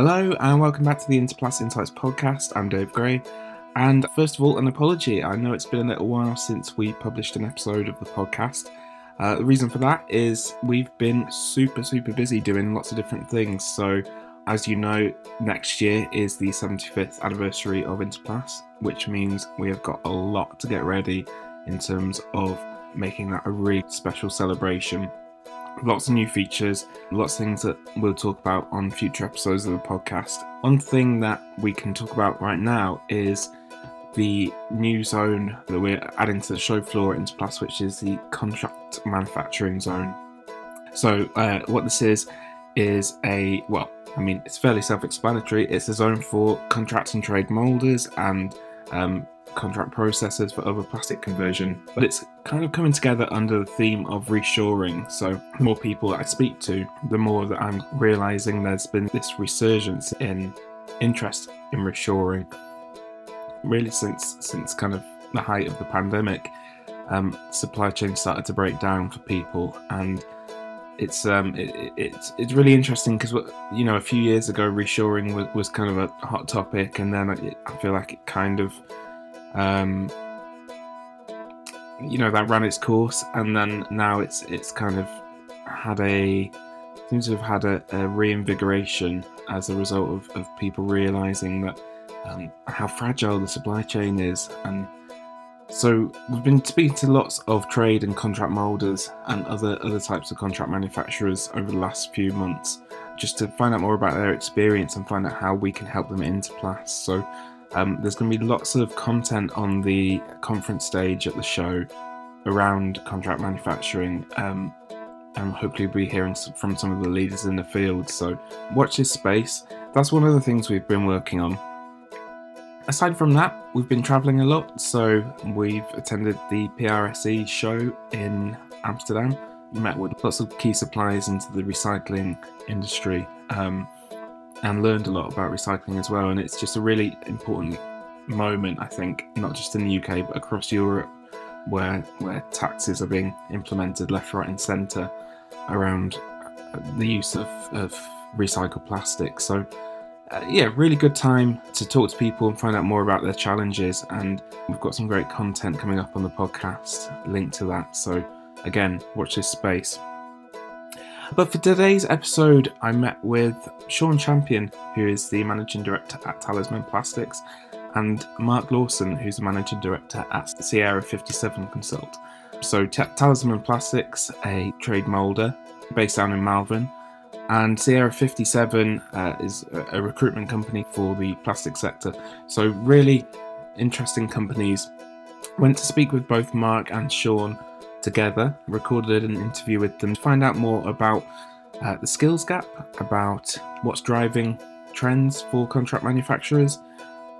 Hello, and welcome back to the Interplas Insights podcast. I'm Dave Gray. And first of all, an apology. I know it's been a little while since we published an episode of the podcast. Uh, the reason for that is we've been super, super busy doing lots of different things. So, as you know, next year is the 75th anniversary of Interplas, which means we have got a lot to get ready in terms of making that a really special celebration lots of new features, lots of things that we'll talk about on future episodes of the podcast. One thing that we can talk about right now is the new zone that we're adding to the show floor Interplas, which is the contract manufacturing zone. So, uh, what this is, is a well, I mean, it's fairly self explanatory. It's a zone for contract and trade molders and um, contract processors for other plastic conversion, but it's kind of coming together under the theme of reshoring. So, the more people I speak to, the more that I'm realizing there's been this resurgence in interest in reshoring, really since since kind of the height of the pandemic. Um, supply chain started to break down for people, and it's um it, it's it's really interesting because you know a few years ago reshoring was, was kind of a hot topic and then I, I feel like it kind of um, you know that ran its course, and then now it's it's kind of had a seems to have had a, a reinvigoration as a result of, of people realizing that um, how fragile the supply chain is and so we've been speaking to lots of trade and contract molders and other other types of contract manufacturers over the last few months just to find out more about their experience and find out how we can help them Interplas. So um, there's going to be lots of content on the conference stage at the show around contract manufacturing. Um, and hopefully we'll be hearing from some of the leaders in the field. So watch this space. That's one of the things we've been working on. Aside from that, we've been traveling a lot. So we've attended the PRSE show in Amsterdam. Met with lots of key suppliers into the recycling industry. Um, and learned a lot about recycling as well. And it's just a really important moment, I think, not just in the UK but across Europe, where where taxes are being implemented left, right, and centre around the use of, of recycled plastic. So. Uh, yeah, really good time to talk to people and find out more about their challenges. And we've got some great content coming up on the podcast linked to that. So, again, watch this space. But for today's episode, I met with Sean Champion, who is the managing director at Talisman Plastics, and Mark Lawson, who's the managing director at Sierra 57 Consult. So, T- Talisman Plastics, a trade molder based down in Malvern, and Sierra 57 uh, is a, a recruitment company for the plastic sector. So, really interesting companies. Went to speak with both Mark and Sean together, recorded an interview with them to find out more about uh, the skills gap, about what's driving trends for contract manufacturers,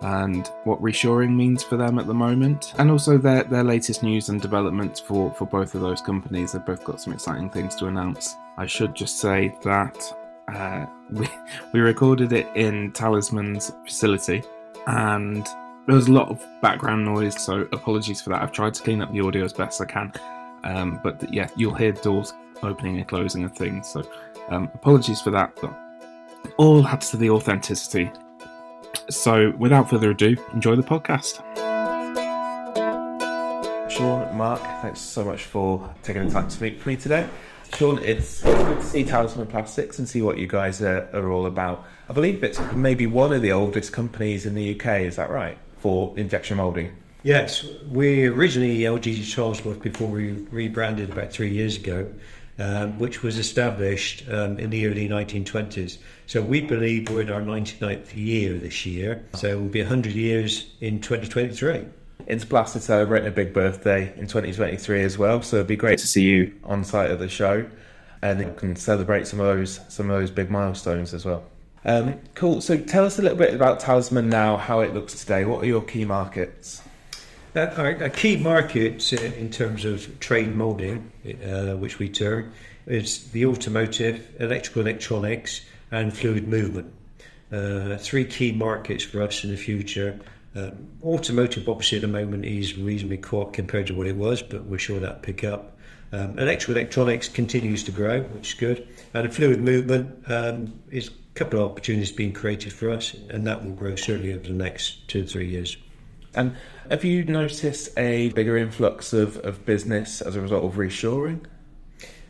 and what reshoring means for them at the moment, and also their, their latest news and developments for, for both of those companies. They've both got some exciting things to announce. I should just say that uh, we, we recorded it in Talisman's facility, and there was a lot of background noise, so apologies for that. I've tried to clean up the audio as best I can. Um, but yeah, you'll hear doors opening and closing and things. So um, apologies for that, but all adds to the authenticity. So without further ado, enjoy the podcast. Sean, Mark, thanks so much for taking the time to speak with me today. Sean, it's good to see Talisman Plastics and see what you guys are, are all about. I believe it's maybe one of the oldest companies in the UK, is that right, for injection moulding? Yes, we originally LG Charlesworth before we rebranded about three years ago, um, which was established um, in the early 1920s. So we believe we're in our 99th year this year. So it will be 100 years in 2023. Interplas is celebrating a big birthday in 2023 as well, so it'd be great to see you on site of the show, and you can celebrate some of those some of those big milestones as well. Um, cool. So tell us a little bit about Talisman now, how it looks today. What are your key markets? Our, key market uh, in terms of trade moulding, uh, which we term, is the automotive, electrical electronics, and fluid movement. Uh, three key markets for us in the future. Um, automotive, obviously, at the moment is reasonably quiet compared to what it was, but we're sure that'll pick up. Um, electrical electronics continues to grow, which is good, and fluid movement um, is a couple of opportunities being created for us, and that will grow certainly over the next two or three years. And have you noticed a bigger influx of, of business as a result of reshoring?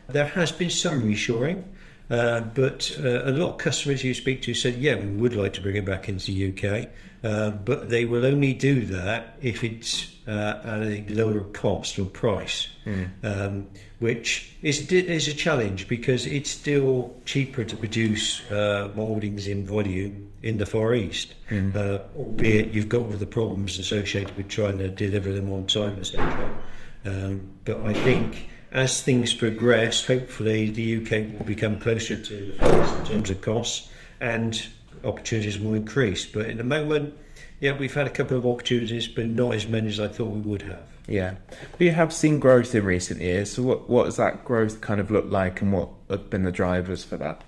There has been some reshoring. Uh, but uh, a lot of customers you speak to said, yeah, we would like to bring it back into the UK, uh, but they will only do that if it's uh, at a lower cost or price, mm. um, which is, is a challenge because it's still cheaper to produce uh, mouldings in volume in the Far East, mm. albeit you've got all the problems associated with trying to deliver them on time, etc. Um, but I think as things progress, hopefully the UK will become closer to the in terms of costs and opportunities will increase. But at the moment, yeah, we've had a couple of opportunities, but not as many as I thought we would have. Yeah, but you have seen growth in recent years. So what what does that growth kind of look like, and what have been the drivers for that?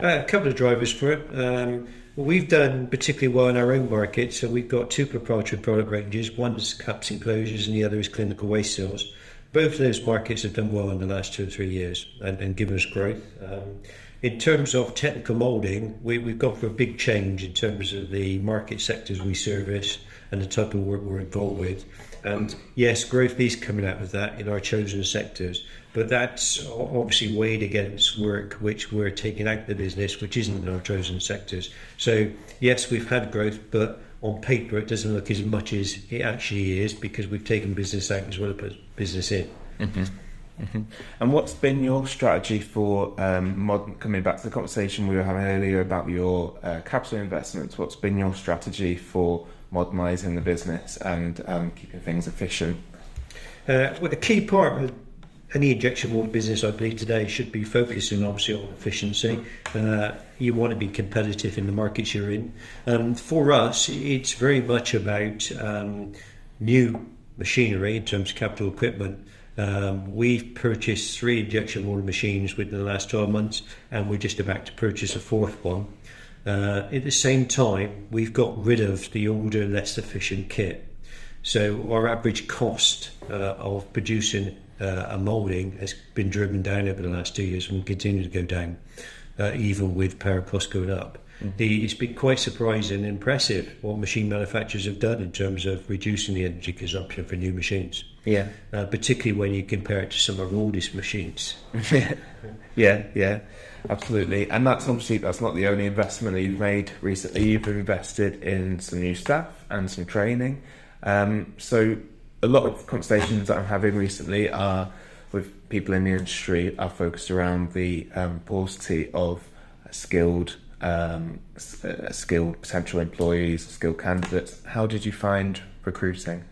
Uh, a couple of drivers for it. Um, we've done particularly well in our own market. So we've got two proprietary product ranges. One is caps and closures, and the other is clinical waste seals both those markets have done well in the last two or three years and, and given us growth. Um, in terms of technical moulding, we, we've gone for a big change in terms of the market sectors we service and the type of work we're involved with. And yes, growth is coming out of that in our chosen sectors, but that's obviously weighed against work which we're taking out of the business, which isn't in our chosen sectors. So yes, we've had growth, but on paper it doesn't look as much as it actually is because we've taken business out as well as business in. Mm-hmm. Mm-hmm. And what's been your strategy for um, modern, coming back to the conversation we were having earlier about your uh, capital investments? What's been your strategy for modernising the business and um, keeping things efficient? Uh, well, the key part any injection mold business, I believe, today should be focusing obviously on efficiency. Uh, you want to be competitive in the markets you're in. Um, for us, it's very much about um, new machinery in terms of capital equipment. Um, we've purchased three injection molding machines within the last 12 months, and we're just about to purchase a fourth one. Uh, at the same time, we've got rid of the older, less efficient kit. So our average cost uh, of producing uh, a moulding has been driven down over the last two years and will continue to go down, uh, even with power costs going up. Mm-hmm. The, it's been quite surprising and impressive what machine manufacturers have done in terms of reducing the energy consumption for new machines. Yeah. Uh, particularly when you compare it to some of our oldest machines. yeah, yeah, absolutely. And that's obviously that's not the only investment that you've made recently. You've invested in some new staff and some training. Um, so a lot of conversations that I'm having recently are with people in the industry are focused around the um, paucity of skilled um, uh, skilled potential employees, skilled candidates. How did you find recruiting?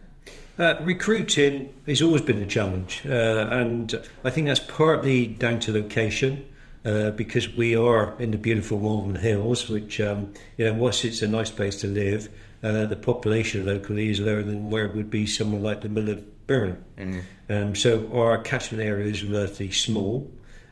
Uh, recruiting has always been a challenge, uh, and I think that's partly down to location. Uh, because we are in the beautiful Malvern Hills, which, um, you know, whilst it's a nice place to live, uh, the population locally is lower than where it would be somewhere like the middle of Birmingham. Mm. Um, so our catchment area is relatively small.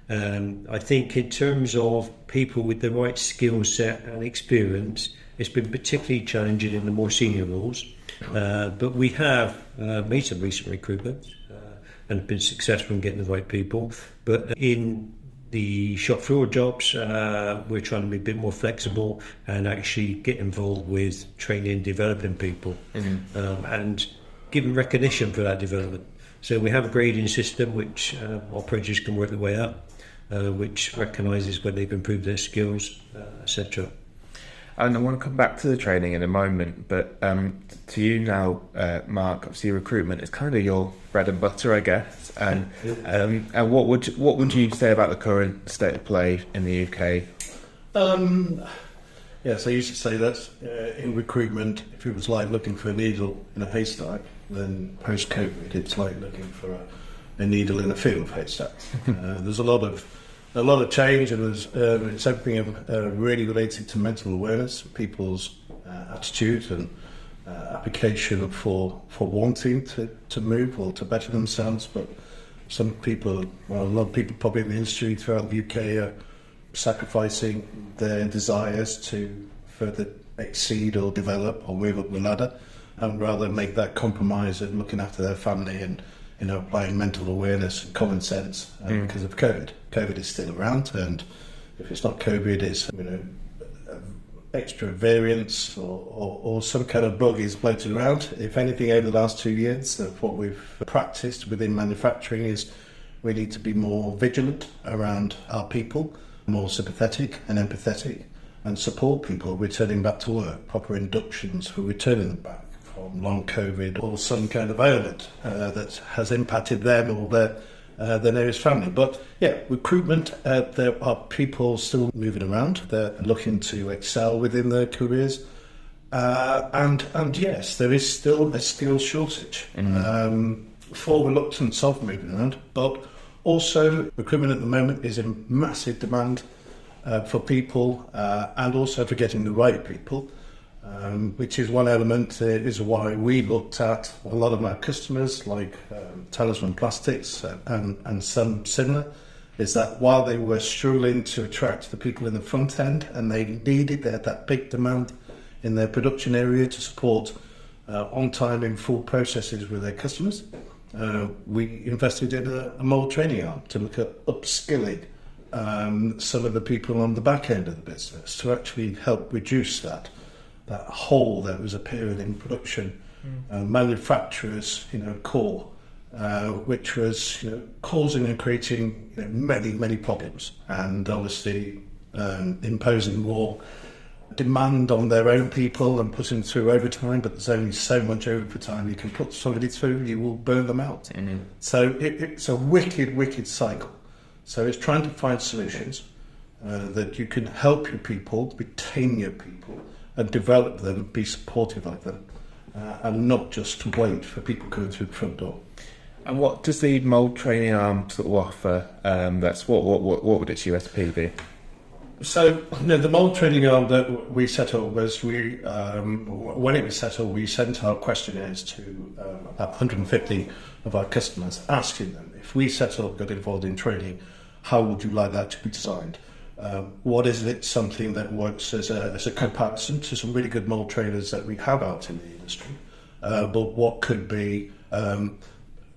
Um, I think in terms of people with the right skill set and experience, it's been particularly challenging in the more senior roles. Uh, but we have uh, made some recent recruitments uh, and been successful in getting the right people. But in the shop floor jobs, uh, we're trying to be a bit more flexible and actually get involved with training and developing people mm-hmm. um, and giving recognition for that development. So we have a grading system which uh, operators can work their way up uh, which recognises when they've improved their skills, uh, etc. And I want to come back to the training in a moment, but um, to you now, uh, Mark. Obviously, recruitment is kind of your bread and butter, I guess. And um, and what would what would you say about the current state of play in the UK? Um, yes, I used to say that uh, in recruitment, if it was like looking for a needle in a haystack, then post COVID, it's like looking for a a needle in a field haystack. uh, there's a lot of a lot of change, and there's uh, it's everything uh, really related to mental awareness, people's uh, attitude and uh, application for for wanting to, to move or to better themselves. But some people, well, a lot of people probably in the industry throughout the UK are sacrificing their desires to further exceed or develop or move up the ladder, and rather make that compromise and looking after their family and you know, applying mental awareness and common sense uh, mm. because of COVID. COVID is still around, and if it's not COVID, it's you know extra variants or, or, or some kind of bug is floating around. If anything, over the last two years, of what we've practiced within manufacturing is we need to be more vigilant around our people, more sympathetic and empathetic, and support people returning back to work, proper inductions for returning them back long COVID or some kind of ailment uh, that has impacted them or their uh, their nearest family. But yeah, recruitment, uh, there are people still moving around. They're looking to excel within their careers. Uh, and and yes, there is still a skills shortage. Um, for reluctance of moving around, but also recruitment at the moment is in massive demand uh, for people uh, and also for getting the right people. Um, which is one element uh, is why we looked at a lot of our customers like um, Talisman Plastics and, and, some similar is that while they were struggling to attract the people in the front end and they needed they had that big demand in their production area to support uh, on time in full processes with their customers uh, we invested in a, a mold training arm to look at upskilling um, some of the people on the back end of the business to actually help reduce that that hole that was appearing in production, uh, manufacturers, you know, core, uh, which was you know, causing and creating you know, many, many problems, and obviously um, imposing more demand on their own people and putting through overtime. But there's only so much overtime you can put somebody through; you will burn them out. So it, it's a wicked, wicked cycle. So it's trying to find solutions uh, that you can help your people, retain your people, and develop them, be supportive of them, uh, and not just wait for people coming through the front door. And what does the mould training arm sort of offer? Um, that's what, what what what would its USP be? So, know, the mold training arm that we set up was we, um, when it was set up, we sent out questionnaires to um, about 150 of our customers, asking them if we set up, got involved in training, how would you like that to be designed? Um, what is it something that works as a, as a comparison to some really good mold trainers that we have out in the industry? Uh, but what could be um,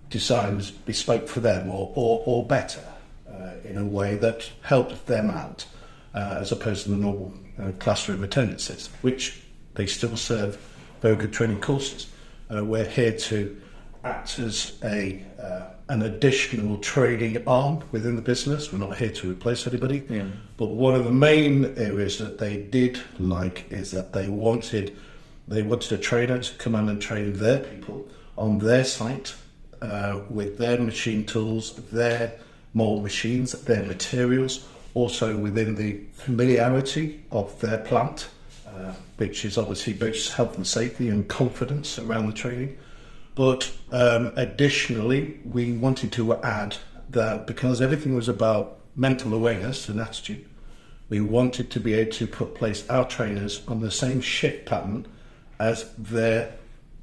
designed bespoke for them or, or, or better uh, in a way that helped them out uh, as opposed to the normal uh, classroom attendances, which they still serve very good training courses. Uh, we're here to act as a uh, an additional training arm within the business. We're not here to replace anybody. Yeah. But one of the main areas that they did like is that they wanted they wanted a trainer to come in and train their people on their site uh, with their machine tools, their mold machines, their materials, also within the familiarity of their plant, uh, which is obviously both health and safety and confidence around the training. But um, additionally, we wanted to add that because everything was about mental awareness and attitude, we wanted to be able to put place our trainers on the same shift pattern as their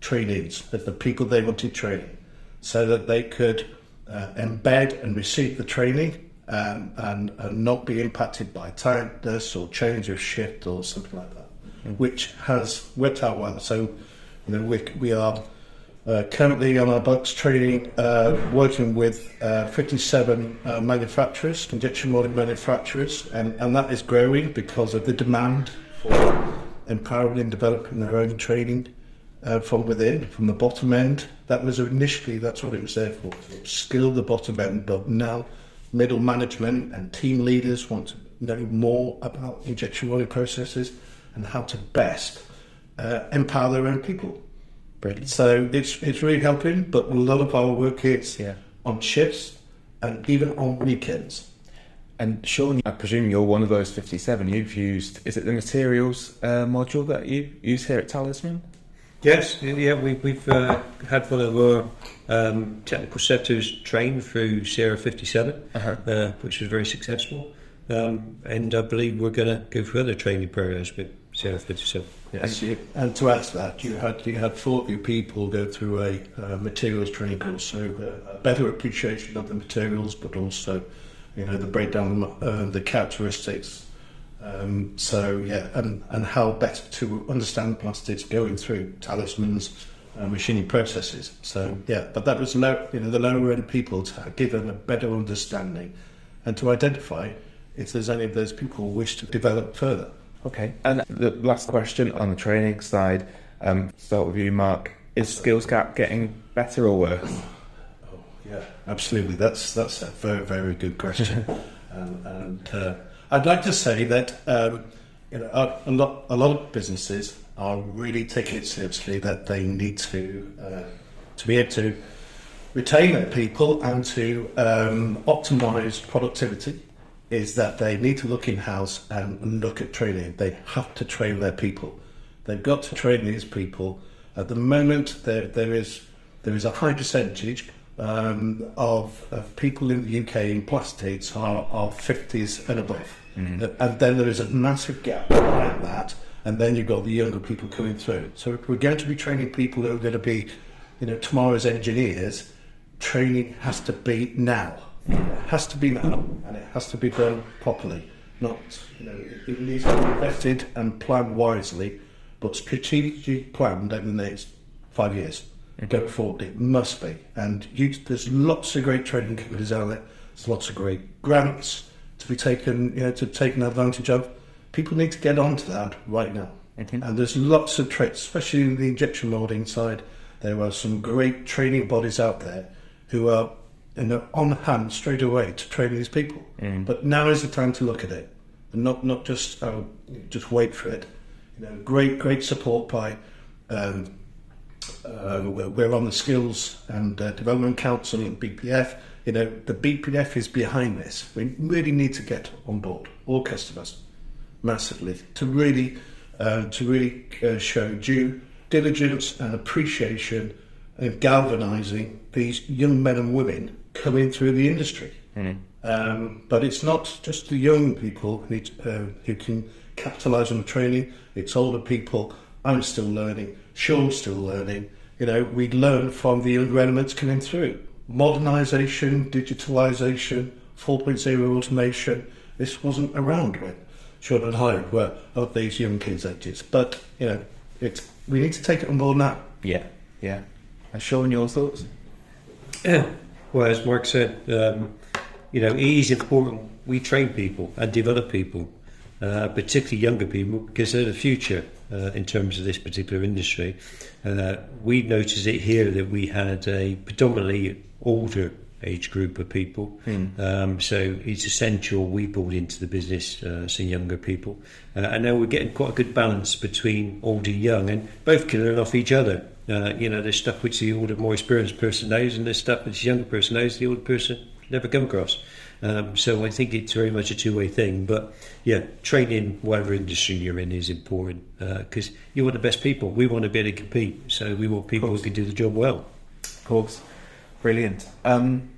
trainees, as the people they wanted training, so that they could uh, embed and receive the training um, and, and not be impacted by tiredness or change of shift or something like that, which has worked out well. So, you know, we, we are uh, currently on our books training, uh, working with uh, 57 uh, manufacturers, injection molding manufacturers, and, and that is growing because of the demand for empowering and developing their own training uh, from within, from the bottom end. That was initially, that's what it was there for, skill the bottom end, but now middle management and team leaders want to know more about injection molding processes and how to best uh, empower their own people. Brilliant. So it's it's really helping, but a lot of our work is Yeah. on shifts and even on weekends. And Sean, I presume you're one of those 57. You've used, is it the materials uh, module that you use here at Talisman? Yes, yeah, we, we've uh, had one of our um, technical setters trained through Sierra 57, Uh-huh. uh, which was very successful. Um, and I believe we're going to go through other training programs with Sierra 57. Yes. And to add to that, you had you had 40 people go through a uh, materials training course, so uh, better appreciation of the materials, but also, you know, the breakdown, uh, the characteristics. Um, so yeah, and and how better to understand plastics going through talismans, uh, machining processes. So yeah, but that was low, you know, the lower end people to give them a better understanding, and to identify if there's any of those people who wish to develop further Okay. And the last question on the training side, um, start with you, Mark. Is skills gap getting better or worse? Yeah, absolutely. That's that's a very very good question, um, and uh, I'd like to say that um, you know a, a lot a lot of businesses are really taking it seriously that they need to uh, to be able to retain their people and to um, optimise productivity. Is that they need to look in house and look at training. They have to train their people. They've got to train these people. At the moment, there there is there is a high percentage um, of, of people in the UK in plastics are, are 50s and above. Mm-hmm. And then there is a massive gap behind that. And then you've got the younger people coming through. So if we're going to be training people who are going to be, you know, tomorrow's engineers, training has to be now. It has to be now, and it has to be done properly. Not, you know, it needs to be invested and planned wisely, but strategically planned over the next five years go forward. It must be. And you, there's lots of great training companies out there. There's lots of great grants to be taken, you know, to taken advantage of. People need to get onto that right now. Mm-hmm. And there's lots of trades, especially in the injection molding side. There are some great training bodies out there who are you know, on hand straight away to train these people. Mm. But now is the time to look at it, and not not just oh, just wait for it. You know, great great support by um, uh, we're on the Skills and uh, Development Council and BPF. You know, the BPF is behind this. We really need to get on board all customers massively to really uh, to really uh, show due diligence and appreciation of galvanising these young men and women coming through the industry. Mm. Um, but it's not just the young people who, need, uh, who can capitalise on the training. It's older people. I'm still learning. Sean's still learning. You know, we learn from the other elements coming through. Modernisation, digitalisation, 4.0 automation. This wasn't around when Sean and I were of these young kids' ages. But, you know, it's, we need to take it on board now. Yeah, yeah. And Sean, your thoughts? Yeah. Well, as Mark said, um, you know, it is important we train people and develop people, uh, particularly younger people, because they're the future uh, in terms of this particular industry. Uh, we noticed it here that we had a predominantly older age group of people. Mm. Um, so it's essential we brought into the business uh, some younger people. Uh, and now we're getting quite a good balance between old and young, and both can learn off each other. Uh, you know, there's stuff which the older, more experienced person knows, and there's stuff which the younger person knows, the older person never come across. Um, so I think it's very much a two-way thing. But yeah, training whatever industry you're in is important because uh, you want the best people. We want to be able to compete, so we want people who can do the job well. Of course, brilliant. Um,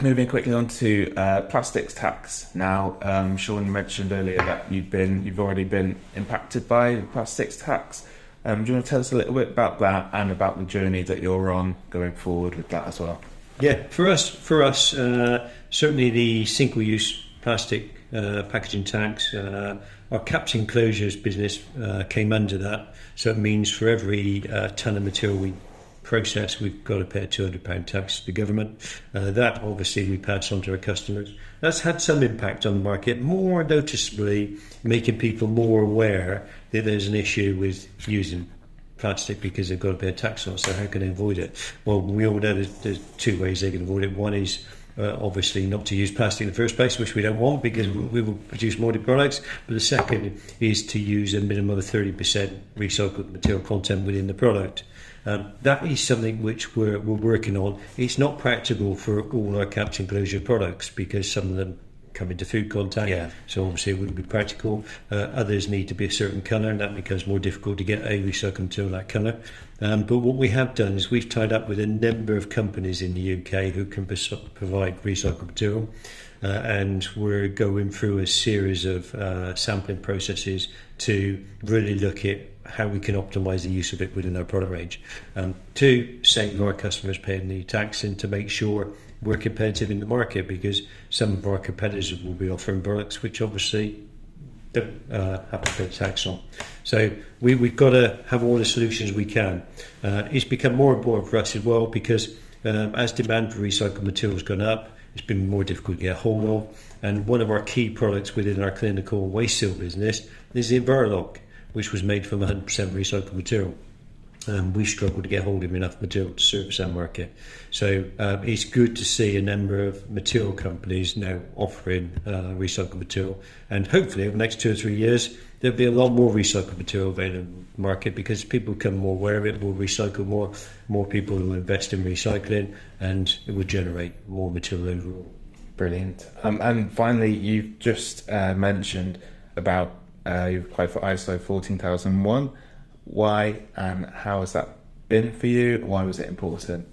moving quickly on to uh, plastics tax. Now, um, Sean mentioned earlier that you've been, you've already been impacted by plastics tax. Um, do you want to tell us a little bit about that and about the journey that you're on going forward with that as well? Yeah, for us, for us, uh, certainly the single-use plastic uh, packaging tax, uh, our caps and closures business uh, came under that. So it means for every uh, ton of material we process, we've got to pay a £200 tax to the government. Uh, that obviously we pass on to our customers. That's had some impact on the market, more noticeably making people more aware that there's an issue with using plastic because they've got to pay a tax on it. So how can they avoid it? Well, we all know there's, there's two ways they can avoid it. One is uh, obviously not to use plastic in the first place, which we don't want because we will produce more products. But the second is to use a minimum of 30% recycled material content within the product. Um, that is something which we're, we're working on. It's not practical for all our caps and closure products because some of them come into food contact. Yeah. So obviously it wouldn't be practical. Uh, others need to be a certain colour, and that becomes more difficult to get a recycled material that colour. Um, but what we have done is we've tied up with a number of companies in the UK who can pres- provide recycled material. Uh, and we're going through a series of uh, sampling processes to really look at how we can optimise the use of it within our product range. Um, to save our customers paying the tax and to make sure we're competitive in the market because some of our competitors will be offering products which obviously don't uh, have to pay tax on. So we, we've got to have all the solutions we can. Uh, it's become more important for us as well because um, as demand for recycled materials has gone up, it's been more difficult to get hold of. And one of our key products within our clinical waste seal business is the Envirolock, which was made from 100% recycled material. We struggle to get hold of enough material to service that market. So um, it's good to see a number of material companies now offering uh, recycled material. And hopefully, over the next two or three years, there'll be a lot more recycled material available in the market because people become more aware of it, will recycle more, more people will invest in recycling, and it will generate more material overall. Brilliant. Um, and finally, you've just uh, mentioned about uh, you've applied for ISO 14001 why and how has that been for you? Why was it important?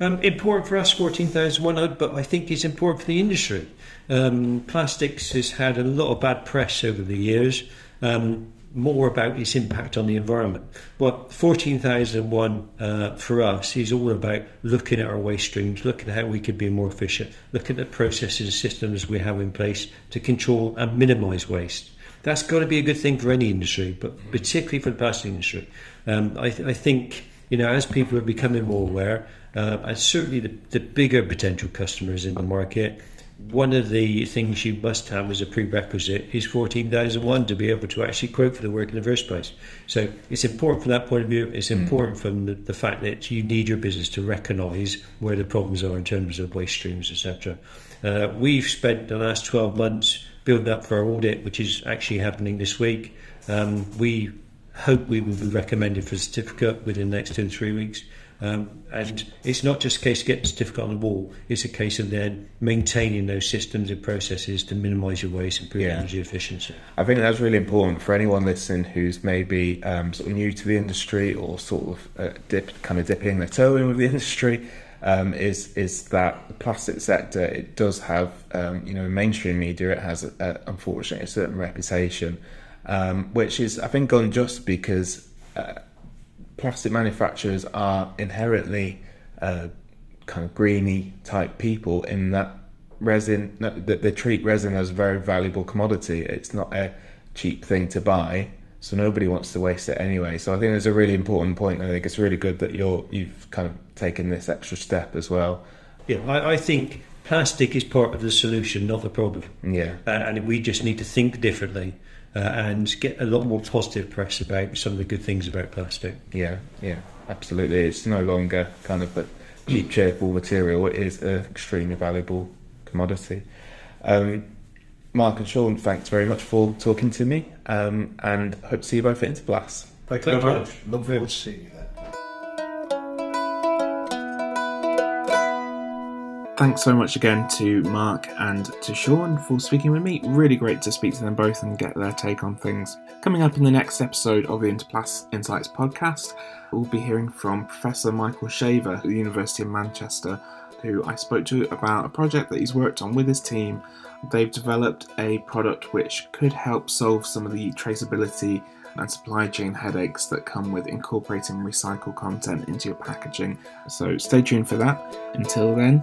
Um, important for us, 14,100, but I think it's important for the industry. Um, plastics has had a lot of bad press over the years, um, more about its impact on the environment. But 14,001 uh, for us is all about looking at our waste streams, looking at how we could be more efficient, looking at the processes and systems we have in place to control and minimise waste. That's got to be a good thing for any industry, but particularly for the plastic industry. Um, I, th- I, think you know as people are becoming more aware, uh, and certainly the, the bigger potential customers in the market, one of the things you must have as a prerequisite is 14,001 to be able to actually quote for the work in the first place. So it's important from that point of view. It's hmm. important mm. from the, the, fact that you need your business to recognise where the problems are in terms of waste streams, etc. Uh, we've spent the last 12 months building up for our audit, which is actually happening this week. Um, we hope we will be recommended for a certificate within the next two to three weeks. Um, and it's not just a case of getting a certificate on the wall, it's a case of then maintaining those systems and processes to minimise your waste and improve yeah. energy efficiency. I think that's really important for anyone listening who's maybe um, sort of new to the industry or sort of uh, dip, kind of dipping their toe in with the industry um, is is that the plastic sector it does have um, you know mainstream media it has a, a, unfortunately a certain reputation um, which is I think unjust because uh, plastic manufacturers are inherently uh, kind of greeny type people in that resin that they treat resin as a very valuable commodity it's not a cheap thing to buy so nobody wants to waste it anyway. So I think it's a really important point. I think it's really good that you're you've kind of taken this extra step as well. Yeah, I, I think plastic is part of the solution, not the problem. Yeah, uh, and we just need to think differently. Uh, and get a lot more positive press about some of the good things about plastic. Yeah, yeah, absolutely. It's no longer kind of a cheap, cheerful material. It is an extremely valuable commodity. Um, Mark and Sean, thanks very much for talking to me, um, and hope to see you both at Interplas. Thank you very much. Look forward to seeing you Thanks so much again to Mark and to Sean for speaking with me. Really great to speak to them both and get their take on things. Coming up in the next episode of the Interplas Insights podcast, we'll be hearing from Professor Michael Shaver at the University of Manchester, who I spoke to about a project that he's worked on with his team they've developed a product which could help solve some of the traceability and supply chain headaches that come with incorporating recycled content into your packaging. So stay tuned for that. Until then,